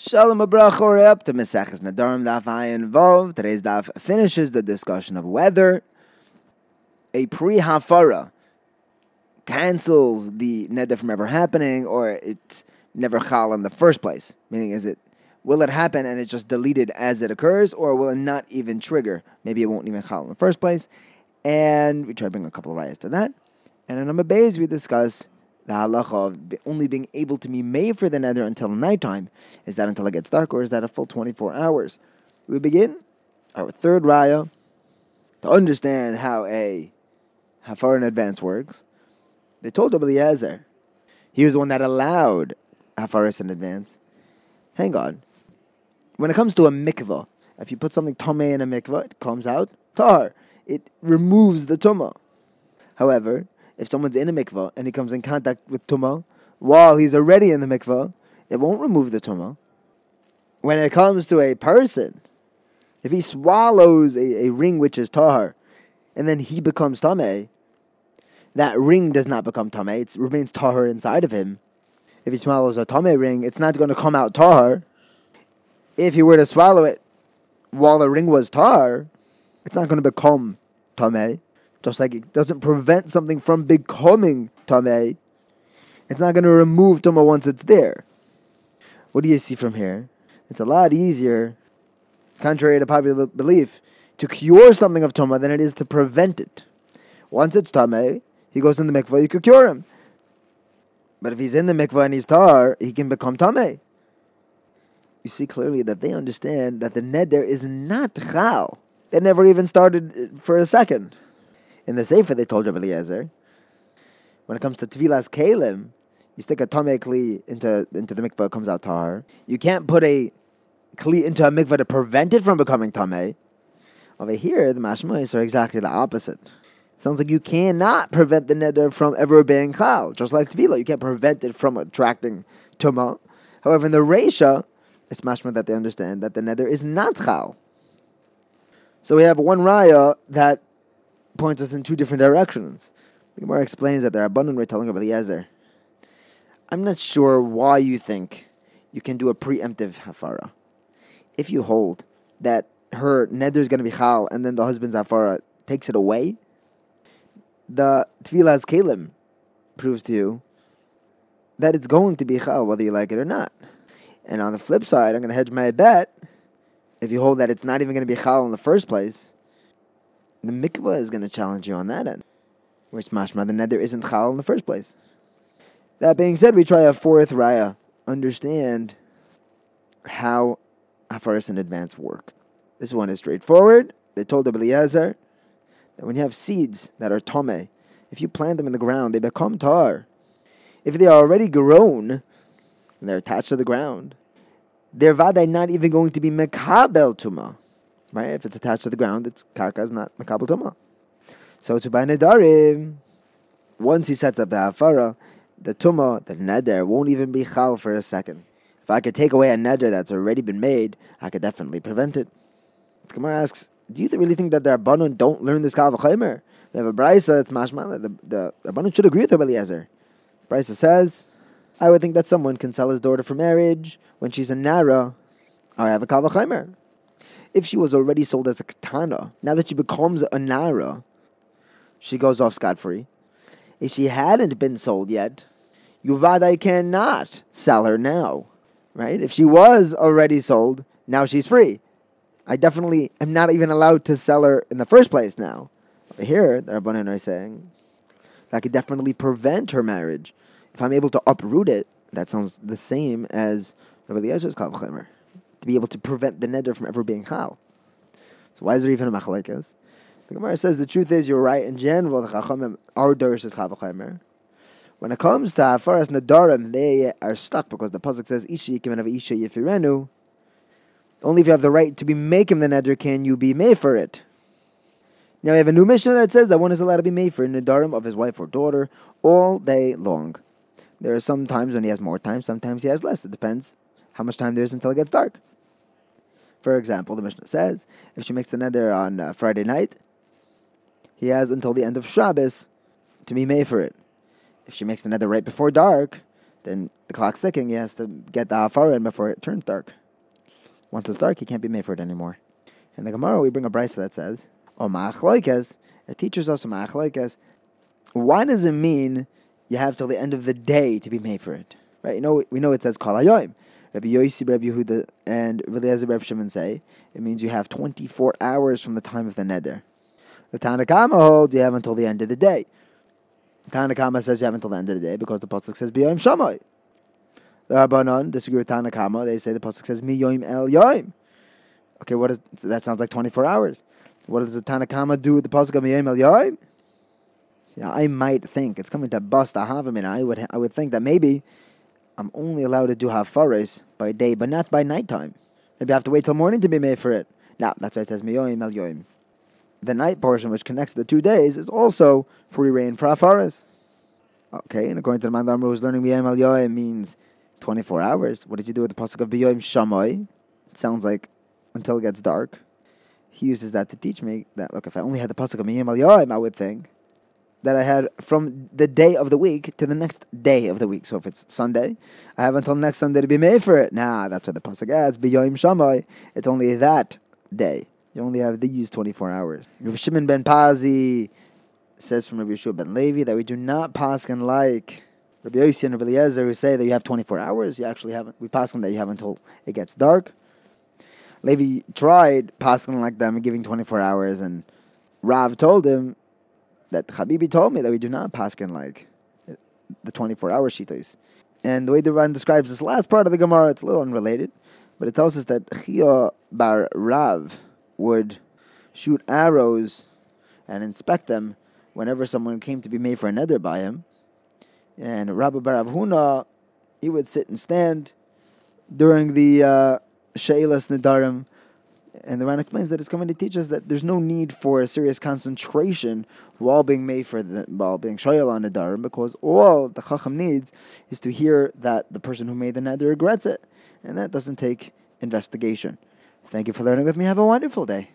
Shalom Abracha, we're up to Meseches Nadarim Daf Vov. Today's daf finishes the discussion of whether a pre-hafara cancels the neder from ever happening, or it never chal in the first place. Meaning, is it will it happen and it's just deleted as it occurs, or will it not even trigger? Maybe it won't even chal in the first place. And we try to bring a couple of rayas to that. And in base, we discuss the halacha of only being able to be made for the neder until nighttime. Is that until it gets dark, or is that a full 24 hours? We begin our third raya to understand how a how far in advance works. They told Eliezer, he was the one that allowed hafaris in advance. Hang on. When it comes to a mikvah, if you put something tomei in a mikvah, it comes out tar. It removes the tumah. However, if someone's in a mikvah and he comes in contact with tumah while he's already in the mikvah, it won't remove the tumah. When it comes to a person, if he swallows a, a ring which is tahar, and then he becomes tameh, that ring does not become tameh; it remains tahar inside of him. If he swallows a tameh ring, it's not going to come out tahar. If he were to swallow it while the ring was tahar, it's not going to become tameh. Just like it doesn't prevent something from becoming tamei, it's not going to remove tuma once it's there. What do you see from here? It's a lot easier, contrary to popular belief, to cure something of tuma than it is to prevent it. Once it's tamei, he goes in the mikvah, you could cure him. But if he's in the mikvah and he's tar, he can become tamei. You see clearly that they understand that the neder is not chal. They never even started uh, for a second. In the Sefer, they told Rabbi Eliezer, when it comes to Tvilas Kalim, you stick a Tomei Kli into, into the mikvah, it comes out tar. You can't put a Kli into a mikvah to prevent it from becoming Tomei. Over here, the Mashmois are exactly the opposite. Sounds like you cannot prevent the neder from ever being chal, just like Tvila. You can't prevent it from attracting Tumah. However, in the Reisha, it's mashma that they understand that the neder is not chal. So we have one raya that points us in two different directions. The Gemara explains that there are abundant telling Rabbi Eliezer. I'm not sure why you think you can do a preemptive hafara. If you hold that her neder is going to be chal and then the husband's hafara takes it away, the Tvilas Kalim proves to you that it's going to be chal whether you like it or not. And on the flip side, I'm going to hedge my bet. If you hold that it's not even going to be chal in the first place, the mikvah is going to challenge you on that end. Whereas mashma, the neder isn't chal in the first place. That being said, we try a fourth raya. Understand how hafaris in advance work. This one is straightforward. They told Eliezer that when you have seeds that are tome, if you plant them in the ground, they become tar. If they are already grown and they're attached to the ground, they're vaday not even going to be mekabel tuma. Right? If it's attached to the ground, it's karka is not makabel tuma. So to buy nedarim, once he sets up the hafara, the tuma, the neder, won't even be chal for a second. If I could take away a neder that's already been made, I could definitely prevent it. The Gemara asks, do you really think that the Rabbanon don't learn this kal v'chaymer? We have a brisa that's mashma. The, the Rabbanon should agree with Rabbi Eliezer. Brisa says, I would think that someone can sell his daughter for marriage when she's a nara. I have a kal v'chaymer if she was already sold as a katana, now that she becomes a nara, she goes off scot free. If she hadn't been sold yet, Yuvadai cannot sell her now, right? If she was already sold, now she's free. I definitely am not even allowed to sell her in the first place now. Here, the Rabbanan are saying that could definitely prevent her marriage. If I'm able to uproot it, that sounds the same as Rabbi Eliezer's Kal to be able to prevent the neder from ever being chal. So why is there even a machlekes? The Gemara says the truth is you're right in general. The chachamim are is chal When it comes to afaras nadarim, they are stuck because the pasuk says ishi yikim of isha yifirenu. Only if you have the right to be making the neder can you be made for it. Now we have a new mission that says that one is allowed to be made for nadarim of his wife or daughter all day long. There are some times when he has more time, sometimes he has less. It depends how much time there is until it gets dark. For example, the Mishnah says if she makes the neder on uh, Friday night, he has until the end of Shabbos to be made for it. If she makes the neder right before dark, then the clock's ticking. He has to get the hafara in before it turns dark. Once it's dark, he can't be made for it anymore. In the Gemara, we bring a brisa that says, "O ma'achloikes." It teaches us ma'achloikes. Why does it mean you have till the end of the day to be made for it? Right? You know, we know it says kol. Rabbi Yosi, Rabbi Yehuda, and Eliezer, Rabbi Shimon say it means you have 24 hours from the time of the neder. The Tanna Kamma holds you have until the end of the day. The Tanna Kamma says you have until the end of the day because the pasuk says b'yoim shamay. The Rabbanon disagree with Tanna Kamma. They say the pasuk says mi yoim el yoim. Okay, what is that? Sounds like 24 hours. What does the Tanna Kamma do with the pasuk of mi yoim el yoim? Yeah, I might think it's coming to bust a havamina. I would I would think that maybe I'm only allowed to do hafares by day, but not by nighttime. Maybe I have to wait till morning to be made for it. Now that's why it says miyoim el yoim. The night portion, which connects the two days, is also free reign for hafares. Okay, and according to the man who's learning miyoim el yoim means 24 hours. What did you do with the pasuk of biyoim shamoy? It sounds like until it gets dark. He uses that to teach me that look, if I only had the pasuk of miyoim el yoim, I would think that I had from the day of the week to the next day of the week. So if it's Sunday, I have until next Sunday to be made for it. Nah, that's what the pasuk adds. B'yoyim shamay. It's only that day. You only have these twenty four hours. Rabbi Shimon ben Pazi says from Rabbi Yeshua ben Levi that we do not paskin like Rabbi Yossi and Rabbi Eliezer who say that you have twenty four hours. You actually haven't. We paskin that you have until it gets dark. Levi tried paskin like them, giving twenty four hours, and Rav told him that Habibi told me that we do not paskin like the 24 hour shitas. And the way the Ran describes this last part of the Gemara, it's a little unrelated, but it tells us that Chiya bar Rav would shoot arrows and inspect them whenever someone came to be made for a neder by him. And Rabbi bar Huna, he would sit and stand during the uh, Sheilas Nadarim and the Ran explains that it's coming to teach us that there's no need for a serious concentration while being made for the while being shoyal on the darim, because all the chacham needs is to hear that the person who made the neder regrets it, and that doesn't take investigation. Thank you for learning with me. Have a wonderful day.